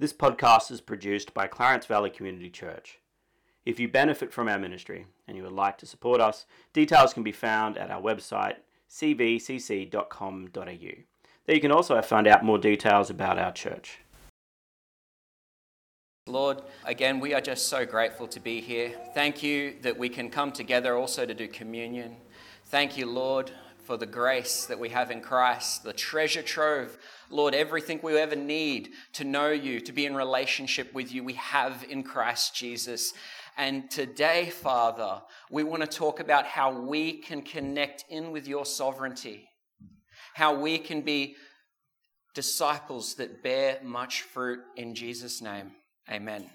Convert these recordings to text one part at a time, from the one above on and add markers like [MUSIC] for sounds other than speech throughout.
This podcast is produced by Clarence Valley Community Church. If you benefit from our ministry and you would like to support us, details can be found at our website cvcc.com.au. There you can also find out more details about our church. Lord, again, we are just so grateful to be here. Thank you that we can come together also to do communion. Thank you, Lord, for the grace that we have in Christ, the treasure trove. Lord, everything we ever need to know you, to be in relationship with you, we have in Christ Jesus. And today, Father, we want to talk about how we can connect in with your sovereignty, how we can be disciples that bear much fruit in Jesus' name. Amen.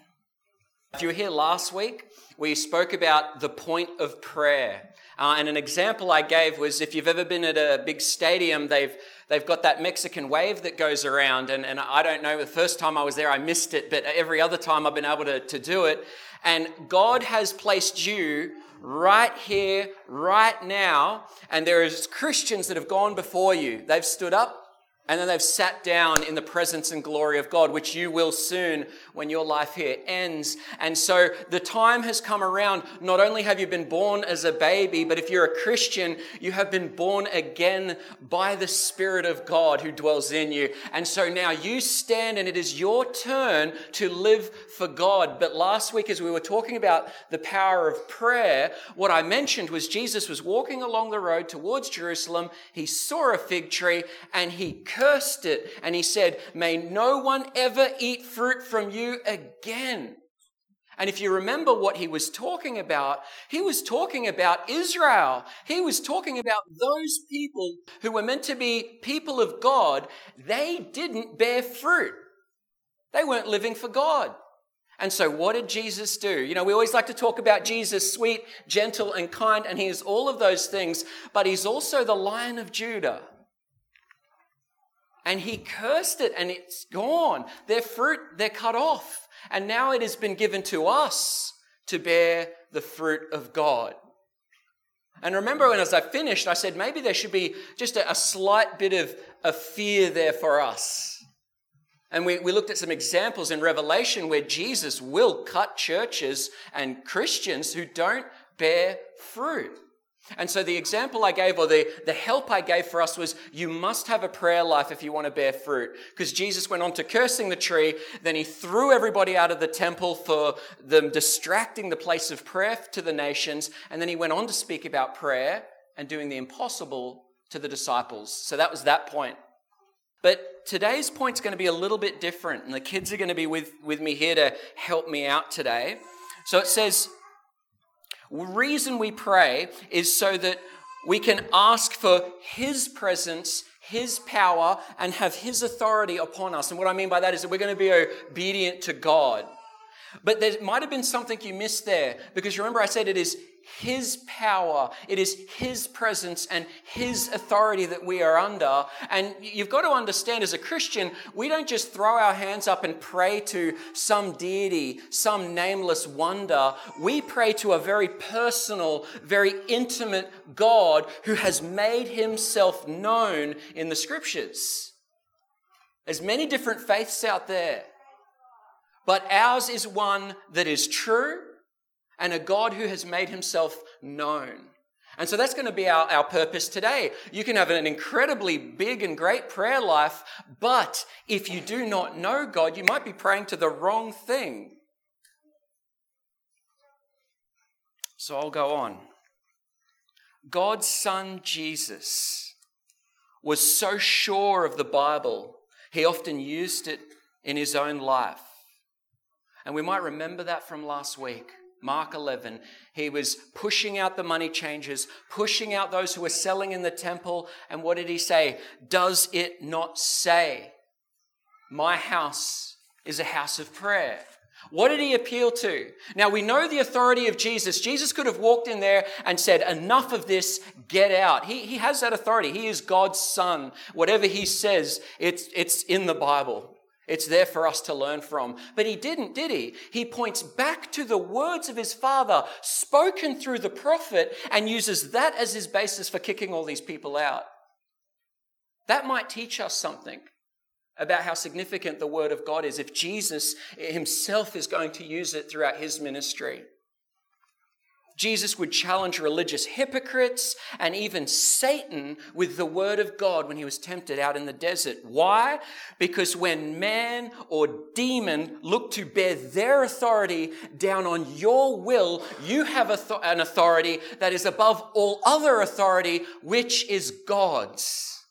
If you were here last week, we spoke about the point of prayer. Uh, and an example I gave was if you've ever been at a big stadium, they've, they've got that Mexican wave that goes around. And, and I don't know, the first time I was there, I missed it, but every other time I've been able to, to do it. And God has placed you right here, right now. And there is Christians that have gone before you. They've stood up and then they've sat down in the presence and glory of God, which you will soon when your life here ends. And so the time has come around. Not only have you been born as a baby, but if you're a Christian, you have been born again by the Spirit of God who dwells in you. And so now you stand and it is your turn to live for God. But last week, as we were talking about the power of prayer, what I mentioned was Jesus was walking along the road towards Jerusalem. He saw a fig tree and he cursed it. And he said, May no one ever eat fruit from you again. And if you remember what he was talking about, he was talking about Israel. He was talking about those people who were meant to be people of God. They didn't bear fruit. They weren't living for God. And so, what did Jesus do? You know, we always like to talk about Jesus, sweet, gentle, and kind, and he is all of those things, but he's also the lion of Judah. And he cursed it, and it's gone. Their fruit, they're cut off. And now it has been given to us to bear the fruit of God. And remember, when as I finished, I said maybe there should be just a, a slight bit of, of fear there for us and we, we looked at some examples in Revelation where Jesus will cut churches and Christians who don't bear fruit. And so the example I gave, or the, the help I gave for us, was you must have a prayer life if you want to bear fruit. Because Jesus went on to cursing the tree, then he threw everybody out of the temple for them distracting the place of prayer to the nations, and then he went on to speak about prayer and doing the impossible to the disciples. So that was that point. But today's point is going to be a little bit different, and the kids are going to be with, with me here to help me out today. So it says, reason we pray is so that we can ask for His presence, His power, and have His authority upon us. And what I mean by that is that we're going to be obedient to God. But there might have been something you missed there, because remember I said it is his power, it is His presence and His authority that we are under. And you've got to understand as a Christian, we don't just throw our hands up and pray to some deity, some nameless wonder. We pray to a very personal, very intimate God who has made Himself known in the Scriptures. There's many different faiths out there, but ours is one that is true and a God who has made himself known. And so that's going to be our, our purpose today. You can have an incredibly big and great prayer life, but if you do not know God, you might be praying to the wrong thing. So I'll go on. God's Son Jesus was so sure of the Bible, he often used it in his own life. And we might remember that from last week. Mark 11, he was pushing out the money changers, pushing out those who were selling in the temple. And what did he say? Does it not say, My house is a house of prayer? What did he appeal to? Now we know the authority of Jesus. Jesus could have walked in there and said, Enough of this, get out. He, he has that authority. He is God's son. Whatever he says, it's, it's in the Bible. It's there for us to learn from. But he didn't, did he? He points back to the words of his father spoken through the prophet and uses that as his basis for kicking all these people out. That might teach us something. about how significant the Word of God is if Jesus himself is going to use it throughout his ministry. Jesus would challenge religious hypocrites and even Satan with the word of God when he was tempted out in the desert. Why? Because when man or demon look to bear their authority down on your will, you have an authority that is above all other authority, which is God's.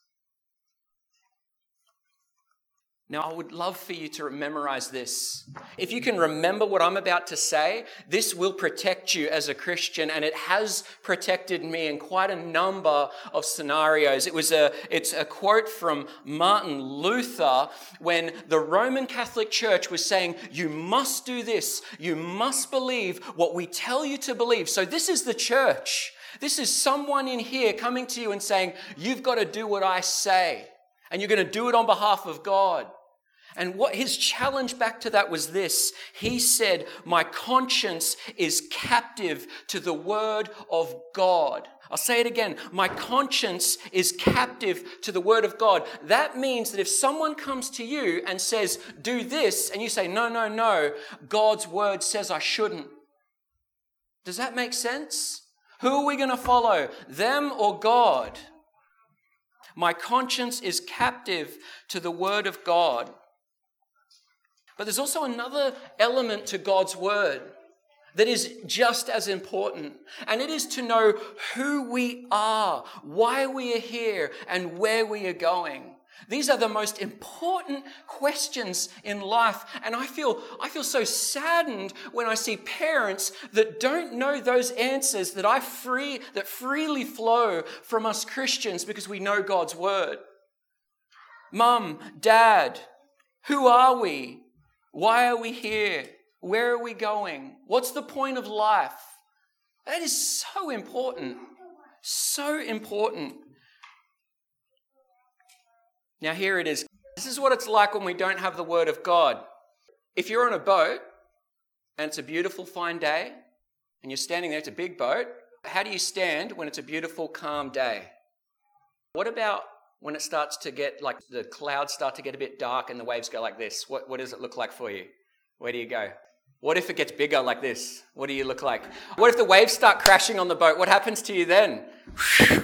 Now, I would love for you to memorize this. If you can remember what I'm about to say, this will protect you as a Christian, and it has protected me in quite a number of scenarios. It was a, it's a quote from Martin Luther when the Roman Catholic Church was saying, You must do this, you must believe what we tell you to believe. So, this is the church. This is someone in here coming to you and saying, You've got to do what I say and you're going to do it on behalf of God. And what his challenge back to that was this. He said, My conscience is captive to the word of God. I'll say it again. My conscience is captive to the word of God. That means that if someone comes to you and says, Do this, and you say, No, no, no, God's word says I shouldn't. Does that make sense? Who are we going to follow? Them or God? My conscience is captive to the word of God. But there's also another element to God's word that is just as important, and it is to know who we are, why we are here, and where we are going. These are the most important questions in life. And I feel, I feel so saddened when I see parents that don't know those answers that I free, that freely flow from us Christians because we know God's word. Mum, dad, who are we? Why are we here? Where are we going? What's the point of life? That is so important. So important. Now, here it is. This is what it's like when we don't have the Word of God. If you're on a boat and it's a beautiful, fine day, and you're standing there, it's a big boat, how do you stand when it's a beautiful, calm day? What about when it starts to get like the clouds start to get a bit dark and the waves go like this? What, what does it look like for you? Where do you go? What if it gets bigger like this? What do you look like? What if the waves start crashing on the boat? What happens to you then?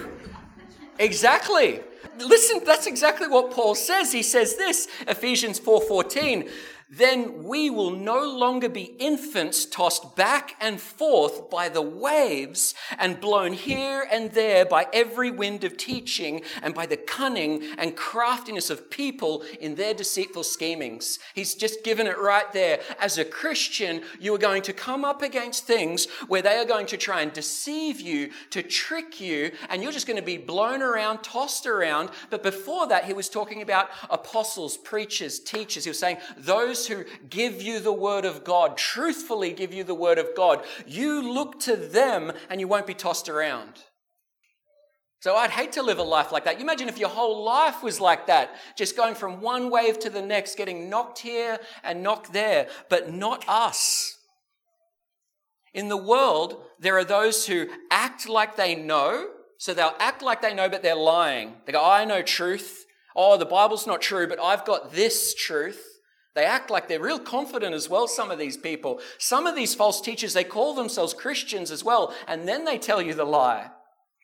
[LAUGHS] exactly listen, that's exactly what Paul says. He says this, Ephesians 4:14, then we will no longer be infants tossed back and forth by the waves and blown here and there by every wind of teaching and by the cunning and craftiness of people in their deceitful schemings. He's just given it right there. As a Christian, you are going to come up against things where they are going to try and deceive you, to trick you, and you're just going to be blown around, tossed around. But before that, he was talking about apostles, preachers, teachers. He was saying those those who give you the word of God, truthfully give you the word of God, you look to them and you won't be tossed around. So I'd hate to live a life like that. You imagine if your whole life was like that, just going from one wave to the next, getting knocked here and knocked there, but not us. In the world, there are those who act like they know, so they'll act like they know, but they're lying. They go, I know truth. Oh, the Bible's not true, but I've got this truth. They act like they're real confident as well, some of these people. Some of these false teachers, they call themselves Christians as well, and then they tell you the lie.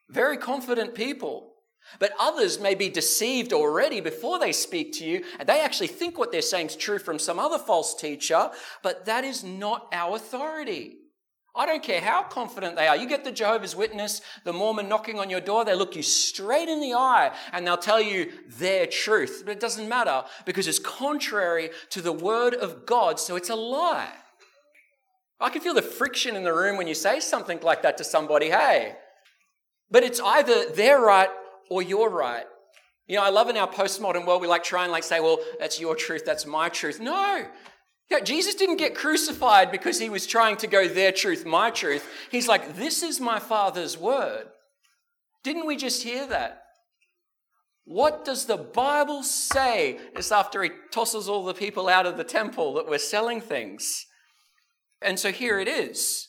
Very confident people. But others may be deceived already before they speak to you, and they actually think what they're saying is true from some other false teacher, but that is not our authority. I don't care how confident they are. You get the Jehovah's Witness, the Mormon knocking on your door, they look you straight in the eye and they'll tell you their truth. But it doesn't matter because it's contrary to the Word of God, so it's a lie. I can feel the friction in the room when you say something like that to somebody, hey. But it's either they're right or you're right. You know, I love in our postmodern world, we like try and like say, well, that's your truth, that's my truth. No, yeah, Jesus didn't get crucified because he was trying to go their truth, my truth. He's like, this is my Father's word. Didn't we just hear that? What does the Bible say? It's after he tosses all the people out of the temple that were selling things. And so here it is.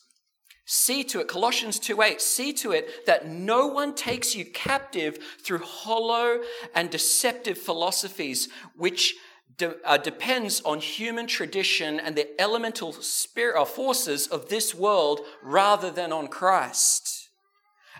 See to it, Colossians 2 8, see to it that no one takes you captive through hollow and deceptive philosophies, which de- uh, depends on human tradition and the elemental spirit, uh, forces of this world rather than on Christ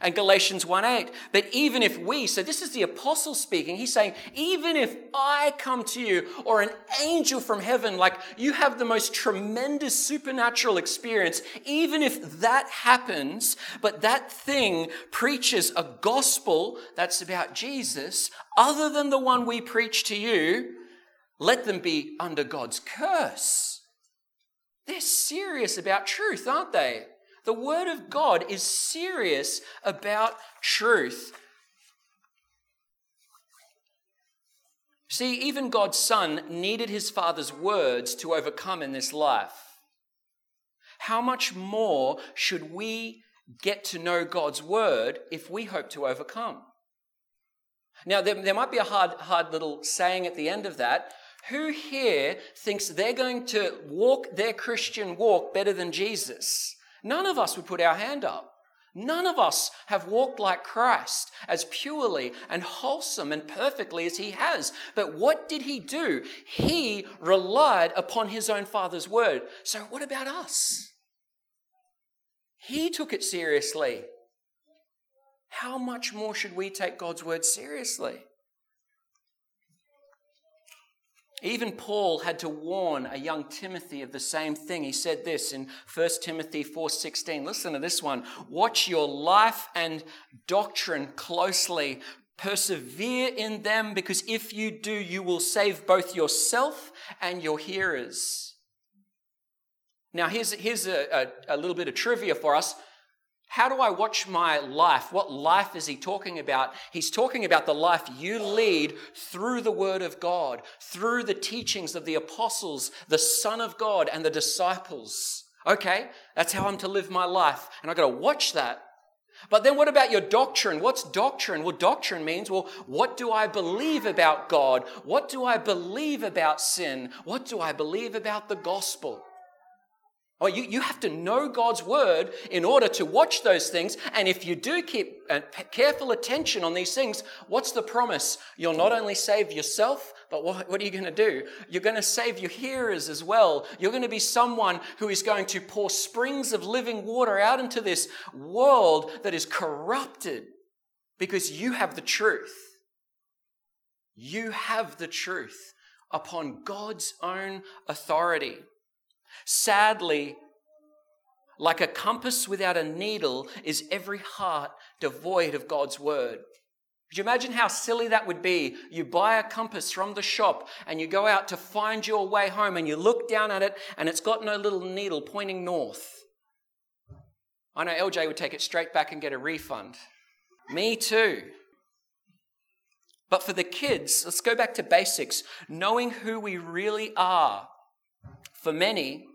and Galatians 1:8. But even if we, so this is the apostle speaking, he's saying, even if I come to you or an angel from heaven, like you have the most tremendous supernatural experience, even if that happens, but that thing preaches a gospel that's about Jesus, other than the one we preach to you, let them be under God's curse. They're serious about truth, aren't they? The Word of God is serious about truth. See, even God's Son needed his Father's words to overcome in this life. How much more should we get to know God's Word if we hope to overcome? Now, there, there might be a hard, hard little saying at the end of that. Who here thinks they're going to walk their Christian walk better than Jesus? None of us would put our hand up. None of us have walked like Christ as purely and wholesome and perfectly as he has. But what did he do? He relied upon his own Father's word. So, what about us? He took it seriously. How much more should we take God's word seriously? Even Paul had to warn a young Timothy of the same thing. He said this in 1 Timothy 4:16. Listen to this one. Watch your life and doctrine closely. Persevere in them because if you do, you will save both yourself and your hearers. Now, here's, here's a, a, a little bit of trivia for us. How do I watch my life? What life is he talking about? He's talking about the life you lead through the Word of God, through the teachings of the apostles, the Son of God, and the disciples. Okay, that's how I'm to live my life. And I've got to watch that. But then what about your doctrine? What's doctrine? Well, doctrine means, well, what do I believe about God? What do I believe about sin? What do I believe about the gospel? Oh, you, you have to know God's word in order to watch those things. And if you do keep uh, careful attention on these things, what's the promise? You'll not only save yourself, but what, what are you going to do? You're going to save your hearers as well. You're going to be someone who is going to pour springs of living water out into this world that is corrupted because you have the truth. You have the truth upon God's own authority. Sadly, like a compass without a needle is every heart devoid of God's word. Could you imagine how silly that would be? You buy a compass from the shop and you go out to find your way home and you look down at it and it's got no little needle pointing north. I know LJ would take it straight back and get a refund. Me too. But for the kids, let's go back to basics. Knowing who we really are for many,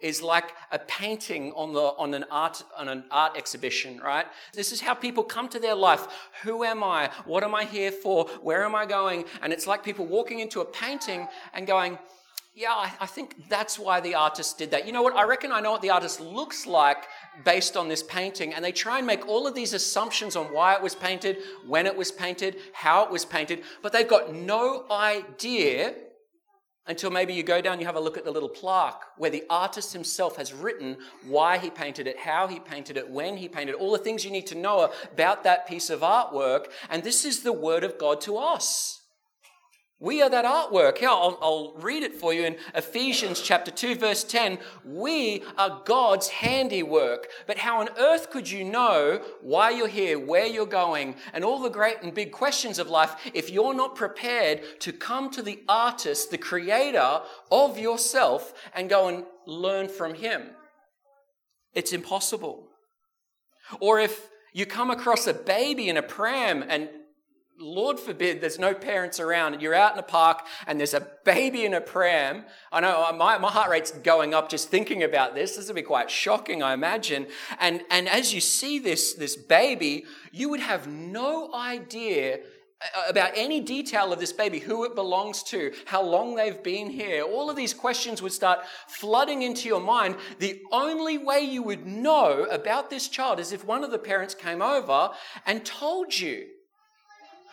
is like a painting on, the, on, an art, on an art exhibition, right? This is how people come to their life. Who am I? What am I here for? Where am I going? And it's like people walking into a painting and going, yeah, I, I think that's why the artist did that. You know what? I reckon I know what the artist looks like based on this painting. And they try and make all of these assumptions on why it was painted, when it was painted, how it was painted, but they've got no idea until maybe you go down, you have a look at the little plaque where the artist himself has written why he painted it, how he painted it, when he painted it, all the things you need to know about that piece of artwork. And this is the word of God to us. We are that artwork. Here, I'll, I'll, read it for you in Ephesians chapter 2, verse 10. We are God's handiwork. But how on earth could you know why you're here, where you're going, and all the great and big questions of life if you're not prepared to come to the artist, the creator of yourself, and go and learn from him? It's impossible. Or if you come across a baby in a pram and Lord forbid there's no parents around and you're out in a park and there's a baby in a pram. I know uh, my, my heart rate's going up just thinking about this. This would be quite shocking, I imagine. And, and as you see this, this baby, you would have no idea uh, about any detail of this baby, who it belongs to, how long they've been here. All of these questions would start flooding into your mind. The only way you would know about this child is if one of the parents came over and told you.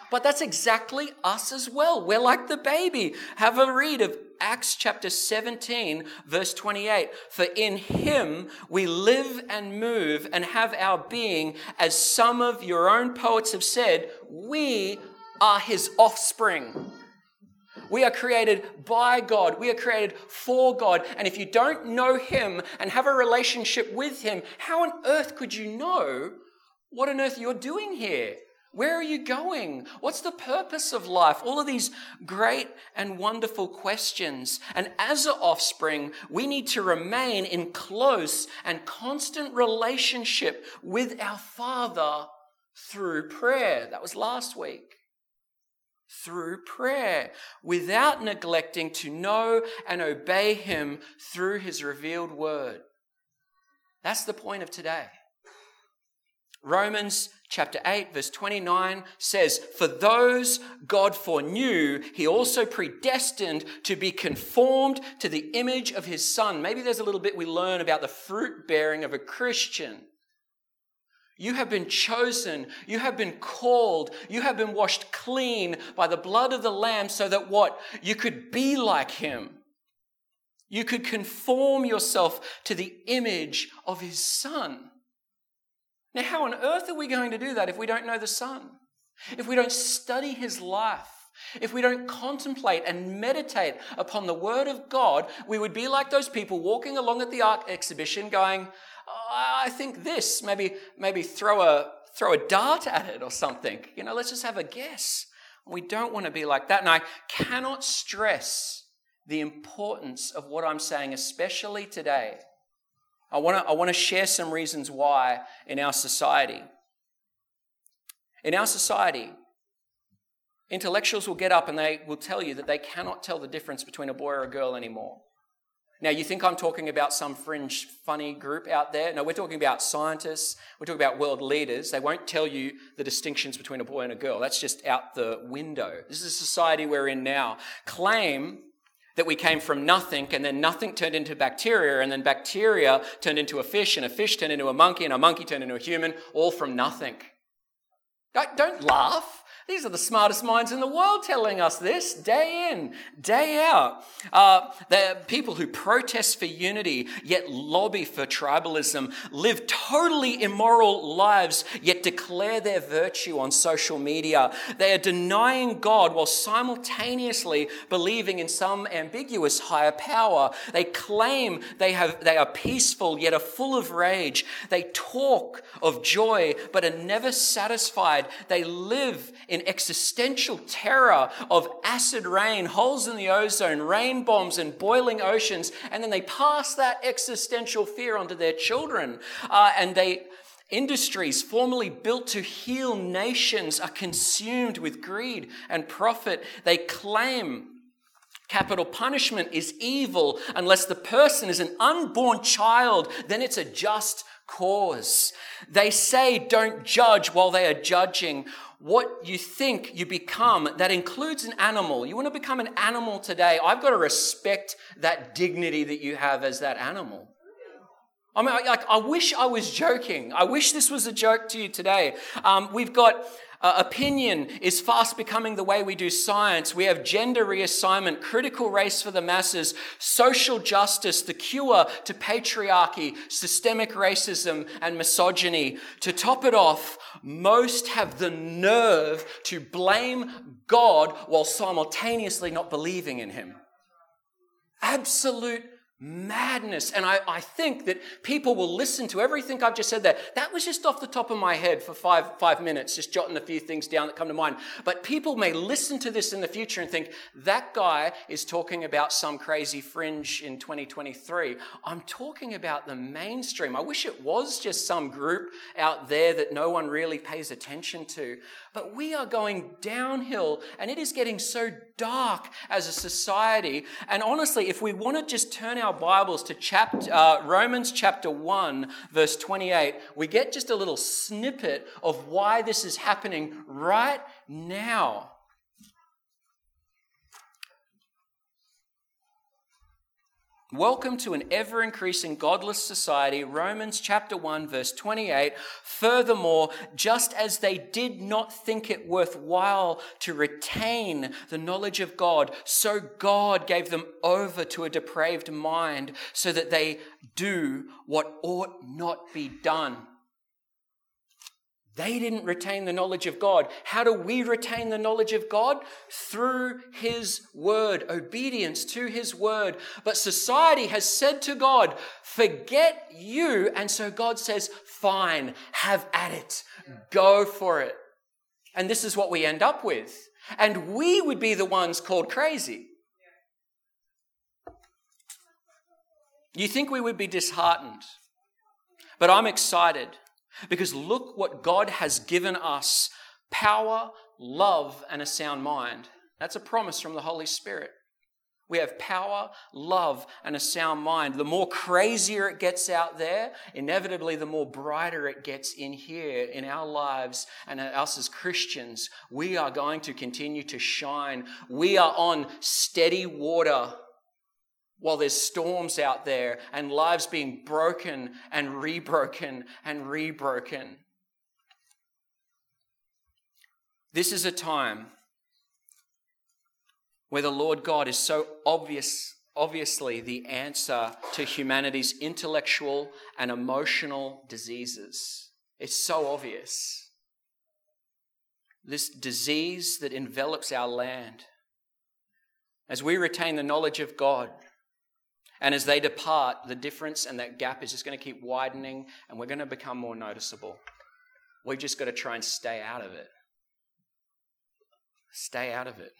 But that's exactly us as well. We're like the baby. Have a read of Acts chapter 17, verse 28. For in him we live and move and have our being, as some of your own poets have said, we are his offspring. We are created by God. We are created for God. And if you don't know Him and have a relationship with Him, how on earth could you know what on earth you're doing here? Where are you going? What's the purpose of life? All of these great and wonderful questions. And as an offspring, we need to remain in close and constant relationship with our Father through prayer. That was last week through prayer without neglecting to know and obey Him through His revealed word. That's the point of today. Romans chapter 8, verse 29 says, For those God foreknew, He also predestined to be conformed to the image of His Son. Maybe there's a little bit we learn about the fruit bearing of a Christian. You have been chosen. You have been called. You have been washed clean by the blood of the Lamb so that what? You could be like Him. You could conform yourself to the image of His Son. Now, how on earth are we going to do that if we don't know the Son? If we don't study His life? If we don't contemplate and meditate upon the Word of God, we would be like those people walking along at the art exhibition going, I think this, maybe, maybe throw a, throw a dart at it or something. You know, let's just have a guess. We don't want to be like that. And I cannot stress the importance of what I'm saying, especially today. I want to, I want to share some reasons why in our society. In our society, intellectuals will get up and they will tell you that they cannot tell the difference between a boy or a girl anymore. Now, you think I'm talking about some fringe, funny group out there? No, we're talking about scientists. We're talking about world leaders. They won't tell you the distinctions between a boy and a girl. That's just out the window. This is a society we're in now. Claim that we came from nothing and then nothing turned into bacteria and then bacteria turned into a fish and a fish turned into a monkey and a monkey turned into a human, all from nothing. Don't, laugh. These are the smartest minds in the world telling us this day in, day out. Uh, they're people who protest for unity, yet lobby for tribalism, live totally immoral lives, yet declare their virtue on social media. They are denying God while simultaneously believing in some ambiguous higher power. They claim they, have, they are peaceful, yet are full of rage. They talk of joy, but are never satisfied. They live in in existential terror of acid rain, holes in the ozone, rain bombs, and boiling oceans, and then they pass that existential fear onto their children. Uh, and they Industries formerly built to heal nations are consumed with greed and profit. They claim capital punishment is evil unless the person is an unborn child, then it's a just cause. They say don't judge while they are judging what you think you become that includes an animal. You want to become an animal today, I've got to respect that dignity that you have as that animal. I mean, like, I wish I was joking. I wish this was a joke to you today. Um, we've got uh, opinion is fast becoming the way we do science. We have gender reassignment, critical race for the masses, social justice, the cure to patriarchy, systemic racism, and misogyny. To top it off, most have the nerve to blame God while simultaneously not believing in Him. Absolute madness. And I, I think that people will listen to everything I've just said there. That was just off the top of my head for five, five minutes, just jotting a few things down that come to mind. But people may listen to this in the future and think, that guy is talking about some crazy fringe in 2023. I'm talking about the mainstream. I wish it was just some group out there that no one really pays attention to. But we are going downhill and it is getting so dark as a society. And honestly, if we want to just turn our Bibles to chapter, uh, Romans chapter 1, verse 28, we get just a little snippet of why this is happening right now. Welcome to an ever increasing godless society. Romans chapter 1, verse 28. Furthermore, just as they did not think it worthwhile to retain the knowledge of God, so God gave them over to a depraved mind so that they do what ought not be done. They didn't retain the knowledge of God. How do we retain the knowledge of God? Through His Word, obedience to His Word. But society has said to God, forget you. And so God says, fine, have at it, go for it. And this is what we end up with. And we would be the ones called crazy. You think we would be disheartened, but I'm excited because look what God has given us power, love, and a sound mind. That's a promise from the Holy Spirit. We have power, love, and a sound mind. The more crazier it gets out there, inevitably, the more brighter it gets in here, in our lives, and us as Christians. We are going to continue to shine. We are on steady water while there's storms out there and lives being broken and rebroken and rebroken. This is a time where the Lord God is so obvious, obviously the answer to humanity's intellectual and emotional diseases. It's so obvious. This disease that envelops our land. As we retain the knowledge of God, and as they depart, the difference and that gap is just going to keep widening and we're going to become more noticeable. We've just got to try and stay out of it. Stay out of it.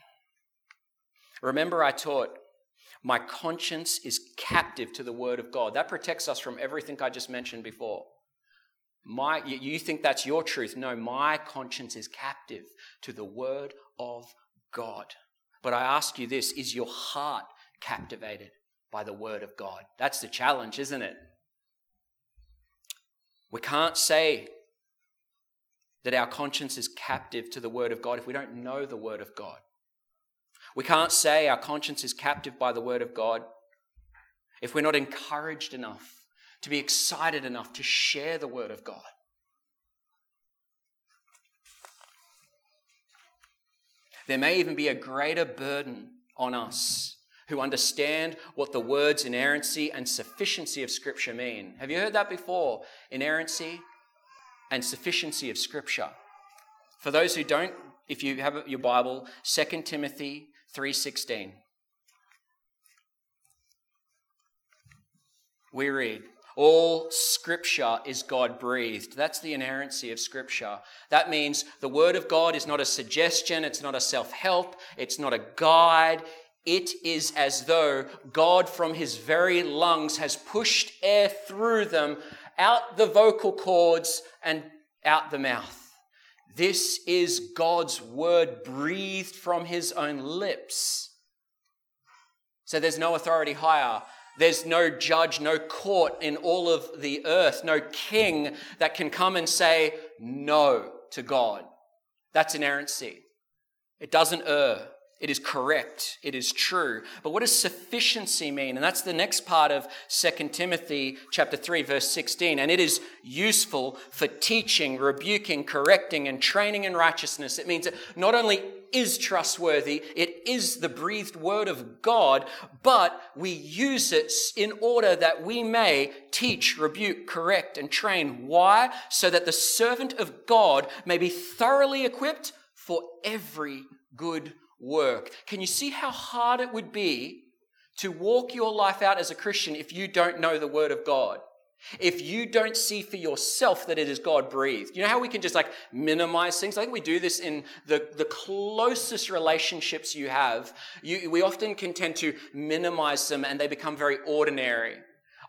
Remember, I taught my conscience is captive to the word of God. That protects us from everything I just mentioned before. My, you think that's your truth. No, my conscience is captive to the word of God. But I ask you this is your heart captivated by the Word of God. That's the challenge, isn't it? We can't say that our conscience is captive to the Word of God if we don't know the Word of God. We can't say our conscience is captive by the Word of God if we're not encouraged enough to be excited enough to share the Word of God. There may even be a greater burden on us who understand what the words inerrancy and sufficiency of Scripture mean. Have you heard that before? Inerrancy and sufficiency of Scripture. For those who don't, if you have your Bible, 2 Timothy 3:16. We read, all scripture is God breathed. That's the inerrancy of scripture. That means the word of God is not a suggestion, it's not a self help, it's not a guide, it is as though God, from his very lungs, has pushed air through them, out the vocal cords, and out the mouth. This is God's word breathed from his own lips. So there's no authority higher. There's no judge, no court in all of the earth, no king that can come and say no to God. That's inerrancy. It doesn't err. It is correct. It is true. But what does sufficiency mean? And that's the next part of 2 Timothy chapter 3 verse 16. And it is useful for teaching, rebuking, correcting and training in righteousness. It means it not only is trustworthy, it is the breathed word of God, but we use it in order that we may teach, rebuke, correct and train. Why? So that the servant of God may be thoroughly equipped for every good work. Can you see how hard it would be to walk your life out as a Christian if you don't know the Word of God? If you don't see for yourself that it is God breathed, you know how we can just like minimize things? I think we do this in the, the closest relationships you have. You, we often can tend to minimize them and they become very ordinary.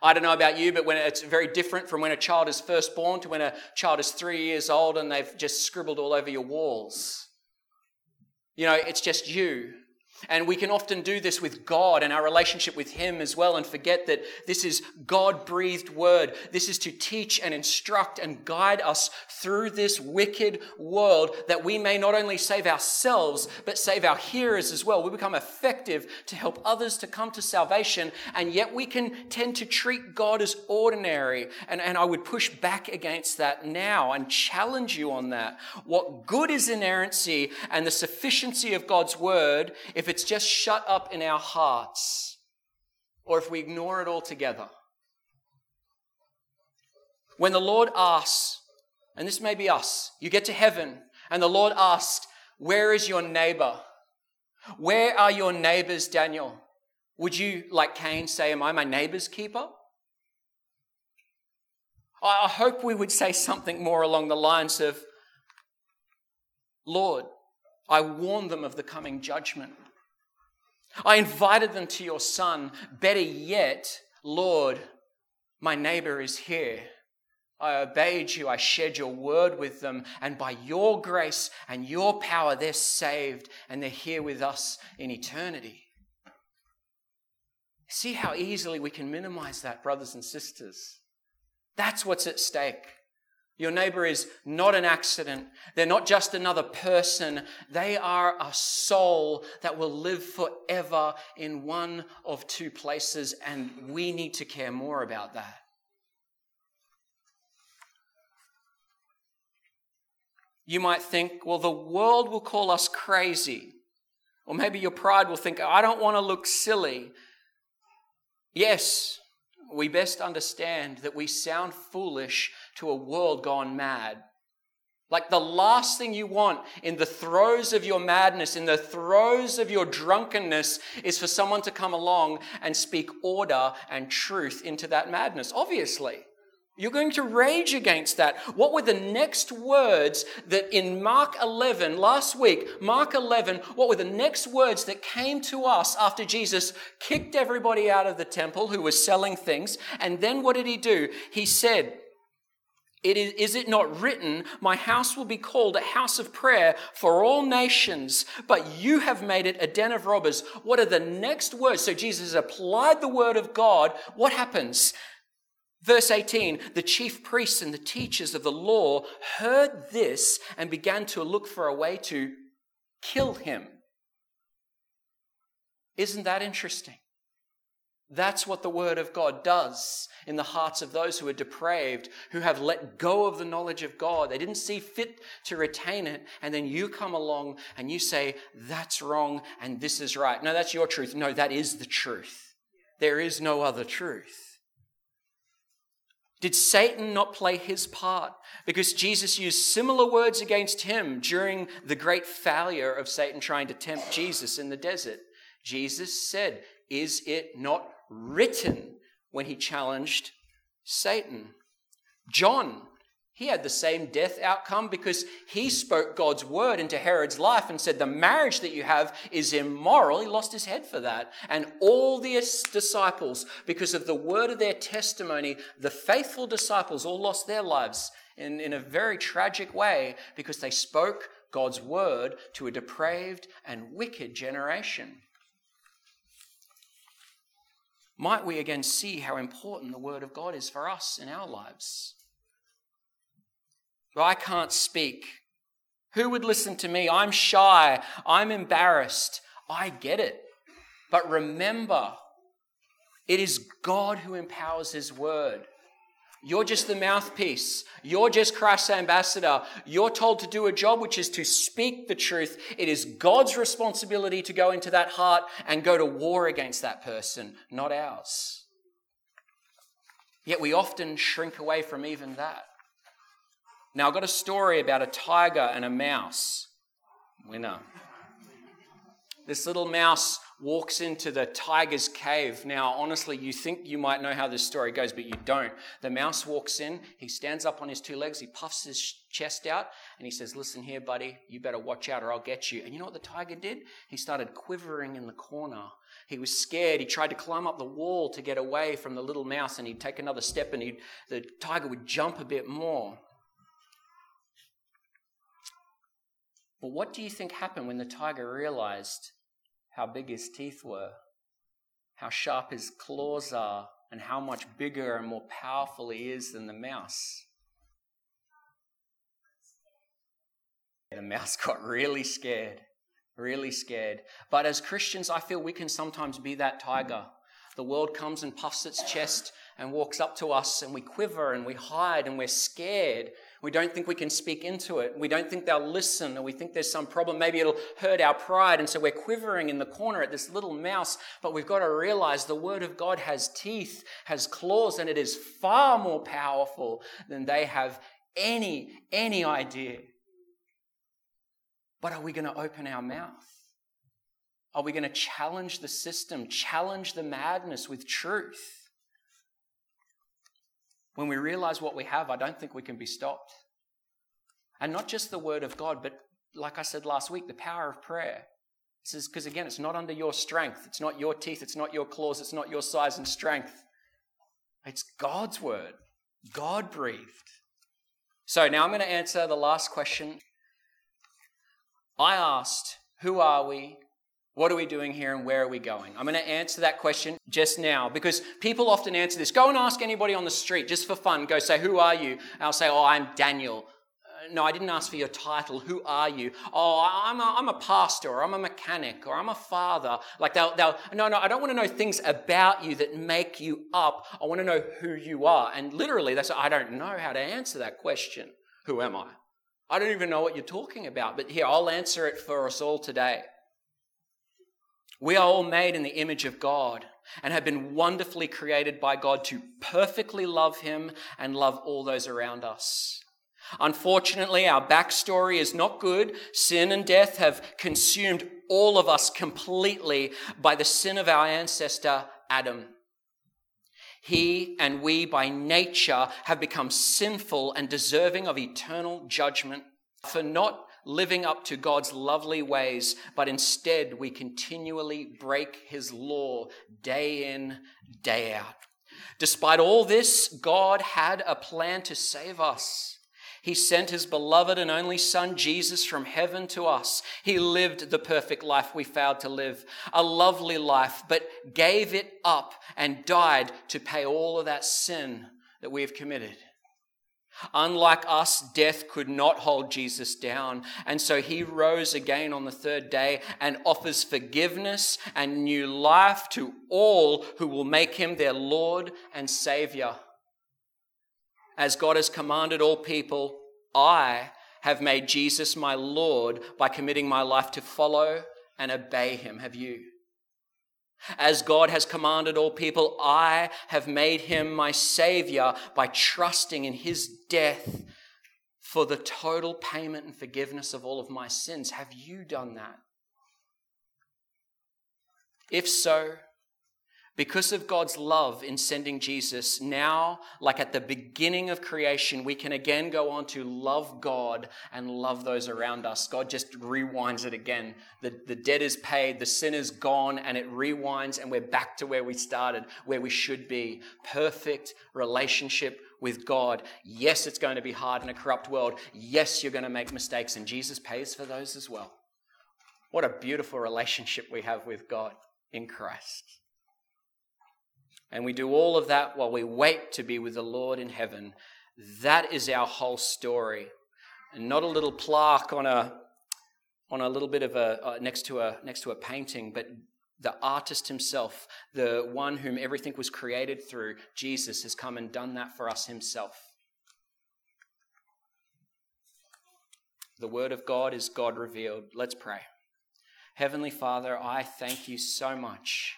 I don't know about you, but when it's very different from when a child is first born to when a child is three years old and they've just scribbled all over your walls. You know, it's just you. And we can often do this with God and our relationship with Him as well and forget that this is God breathed word. This is to teach and instruct and guide us through this wicked world that we may not only save ourselves, but save our hearers as well. We become effective to help others to come to salvation, and yet we can tend to treat God as ordinary. And, and I would push back against that now and challenge you on that. What good is inerrancy and the sufficiency of God's word if it's just shut up in our hearts or if we ignore it altogether. When the Lord asks, and this may be us, you get to heaven and the Lord asks, Where is your neighbor? Where are your neighbors, Daniel? Would you, like Cain, say, Am I my neighbor's keeper? I hope we would say something more along the lines of, Lord, I warned them of the coming judgment. I invited them to your son. Better yet, Lord, my neighbor is here. I obeyed you. I shared your word with them. And by your grace and your power, they're saved and they're here with us in eternity. See how easily we can minimize that, brothers and sisters. That's what's at stake. Your neighbor is not an accident. They're not just another person. They are a soul that will live forever in one of two places, and we need to care more about that. You might think, well, the world will call us crazy. Or maybe your pride will think, I don't want to look silly. Yes, we best understand that we sound foolish to a world gone mad. Like the last thing you want in the throes of your madness, in the throes of your drunkenness, is for someone to come along and speak order and truth into that madness. Obviously. You're going to rage against that. What were the next words that in Mark 11, last week, Mark 11, what were the next words that came to us after Jesus kicked everybody out of the temple who was selling things? And then what did he do? He said, it is, is it not written, My house will be called a house of prayer for all nations, but you have made it a den of robbers? What are the next words? So Jesus applied the word of God. What happens? Verse 18 the chief priests and the teachers of the law heard this and began to look for a way to kill him. Isn't that interesting? That's what the Word of God does in the hearts of those who are depraved, who have let go of the knowledge of God. They didn't see fit to retain it. And then you come along and you say, that's wrong and this is right. No, that's your truth. No, that is the truth. There is no other truth. Did Satan not play his part? Because Jesus used similar words against him during the great failure of Satan trying to tempt Jesus in the desert. Jesus said, Is it not written when he challenged Satan? John he had the same death outcome because he spoke God's word into Herod's life and said, The marriage that you have is immoral. He lost his head for that. And all the disciples, because of the word of their testimony, the faithful disciples all lost their lives in, in a very tragic way because they spoke God's word to a depraved and wicked generation. Might we again see how important the word of God is for us in our lives? I can't speak. Who would listen to me? I'm shy. I'm embarrassed. I get it. But remember, it is God who empowers His word. You're just the mouthpiece. You're just Christ's ambassador. You're told to do a job which is to speak the truth. It is God's responsibility to go into that heart and go to war against that person, not ours. Yet we often shrink away from even that. Now, I've got a story about a tiger and a mouse. Winner. This little mouse walks into the tiger's cave. Now, honestly, you think you might know how this story goes, but you don't. The mouse walks in, he stands up on his two legs, he puffs his chest out, and he says, Listen here, buddy, you better watch out or I'll get you. And you know what the tiger did? He started quivering in the corner. He was scared. He tried to climb up the wall to get away from the little mouse, and he'd take another step, and the tiger would jump a bit more. But what do you think happened when the tiger realized how big his teeth were, how sharp his claws are, and how much bigger and more powerful he is than the mouse. The mouse [LAUGHS] got really scared, really scared. But as Christians, I feel we can sometimes be that tiger. The world comes and puffs its chest and walks up to us, and we quiver and we hide and we're scared. We don't think we can speak into it. We don't think they'll listen, or we think there's some problem. Maybe it'll hurt our pride. And so we're quivering in the corner at this little mouse. But we've got to realize the Word of God has teeth, has claws, and it is far more powerful than they have any, any idea. But are we going to open our mouth? Are we going to challenge the system, challenge the madness with truth? When we realize what we have, I don't think we can be stopped. And not just the word of God, but like I said last week, the power of prayer. This is because, again, it's not under your strength. It's not your teeth. It's not your claws. It's not your size and strength. It's God's word, God breathed. So now I'm going to answer the last question I asked, Who are we? What are we doing here and where are we going? I'm going to answer that question just now because people often answer this. Go and ask anybody on the street just for fun. Go say, Who are you? And I'll say, Oh, I'm Daniel. Uh, no, I didn't ask for your title. Who are you? Oh, I'm a, I'm a pastor or I'm a mechanic or I'm a father. Like they'll, they'll, no, no, I don't want to know things about you that make you up. I want to know who you are. And literally, they say, I don't know how to answer that question. Who am I? I don't even know what you're talking about, but here, I'll answer it for us all today. We are all made in the image of God and have been wonderfully created by God to perfectly love Him and love all those around us. Unfortunately, our backstory is not good. Sin and death have consumed all of us completely by the sin of our ancestor, Adam. He and we by nature have become sinful and deserving of eternal judgment for not living up to God's lovely ways, but instead we continually break his law day in, day out. Despite all this, God had a plan to save us. He sent his beloved and only Son, Jesus, from heaven to us. He lived the perfect life we failed to live, a lovely life, but gave it up and died to pay all of that sin that we have committed. Unlike us, death could not hold Jesus down. And so he rose again on the third day and offers forgiveness and new life to all who will make him their Lord and Savior as God has commanded all people, I have made Jesus my Lord by committing my life to follow and obey him. Have you? As God has commanded all people, I have made him my Savior by trusting in his death for the total payment and forgiveness of all of my sins. Have you done that? If so, because of God's love in sending Jesus, now, like at the beginning of creation, we can again go on to love God and love those around us. God just rewinds it again. The, the debt is paid, the sin is gone, and it rewinds, and we're back to where we started, where we should be. Perfect relationship with God. Yes, it's going to be hard in a corrupt world. Yes, you're going to make mistakes, and Jesus pays for those as well. What a beautiful relationship we have with God in Christ. And we do all of that while we wait to be with the Lord in heaven. That is our whole story. And not a little plaque on a, on a little bit of a, uh, next, to a, next to a painting, but the artist himself, the one whom everything was created through, Jesus, has come and done that for us himself. The Word of God is God revealed. Let's pray. Heavenly Father, I thank you so much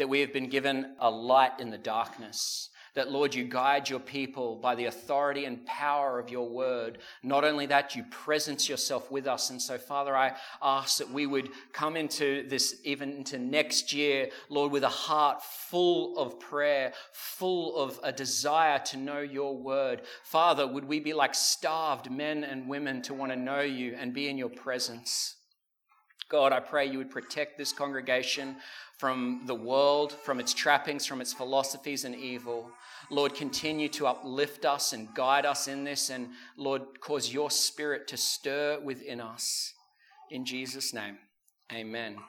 that we have been given a light in the darkness. That, Lord, you guide your people by the authority and power of your word. Not only that, you presence yourself with us. And so, Father, I ask that we would come into this, even into next year, Lord, with a heart full of prayer, full of a desire to know your word. Father, would we be like starved men and women to want to know you and be in your presence? God, I pray you would protect this congregation from the world, from its trappings, from its philosophies and evil. Lord, continue to uplift us and guide us in this, and Lord, cause your spirit to stir within us. In Jesus' name, amen.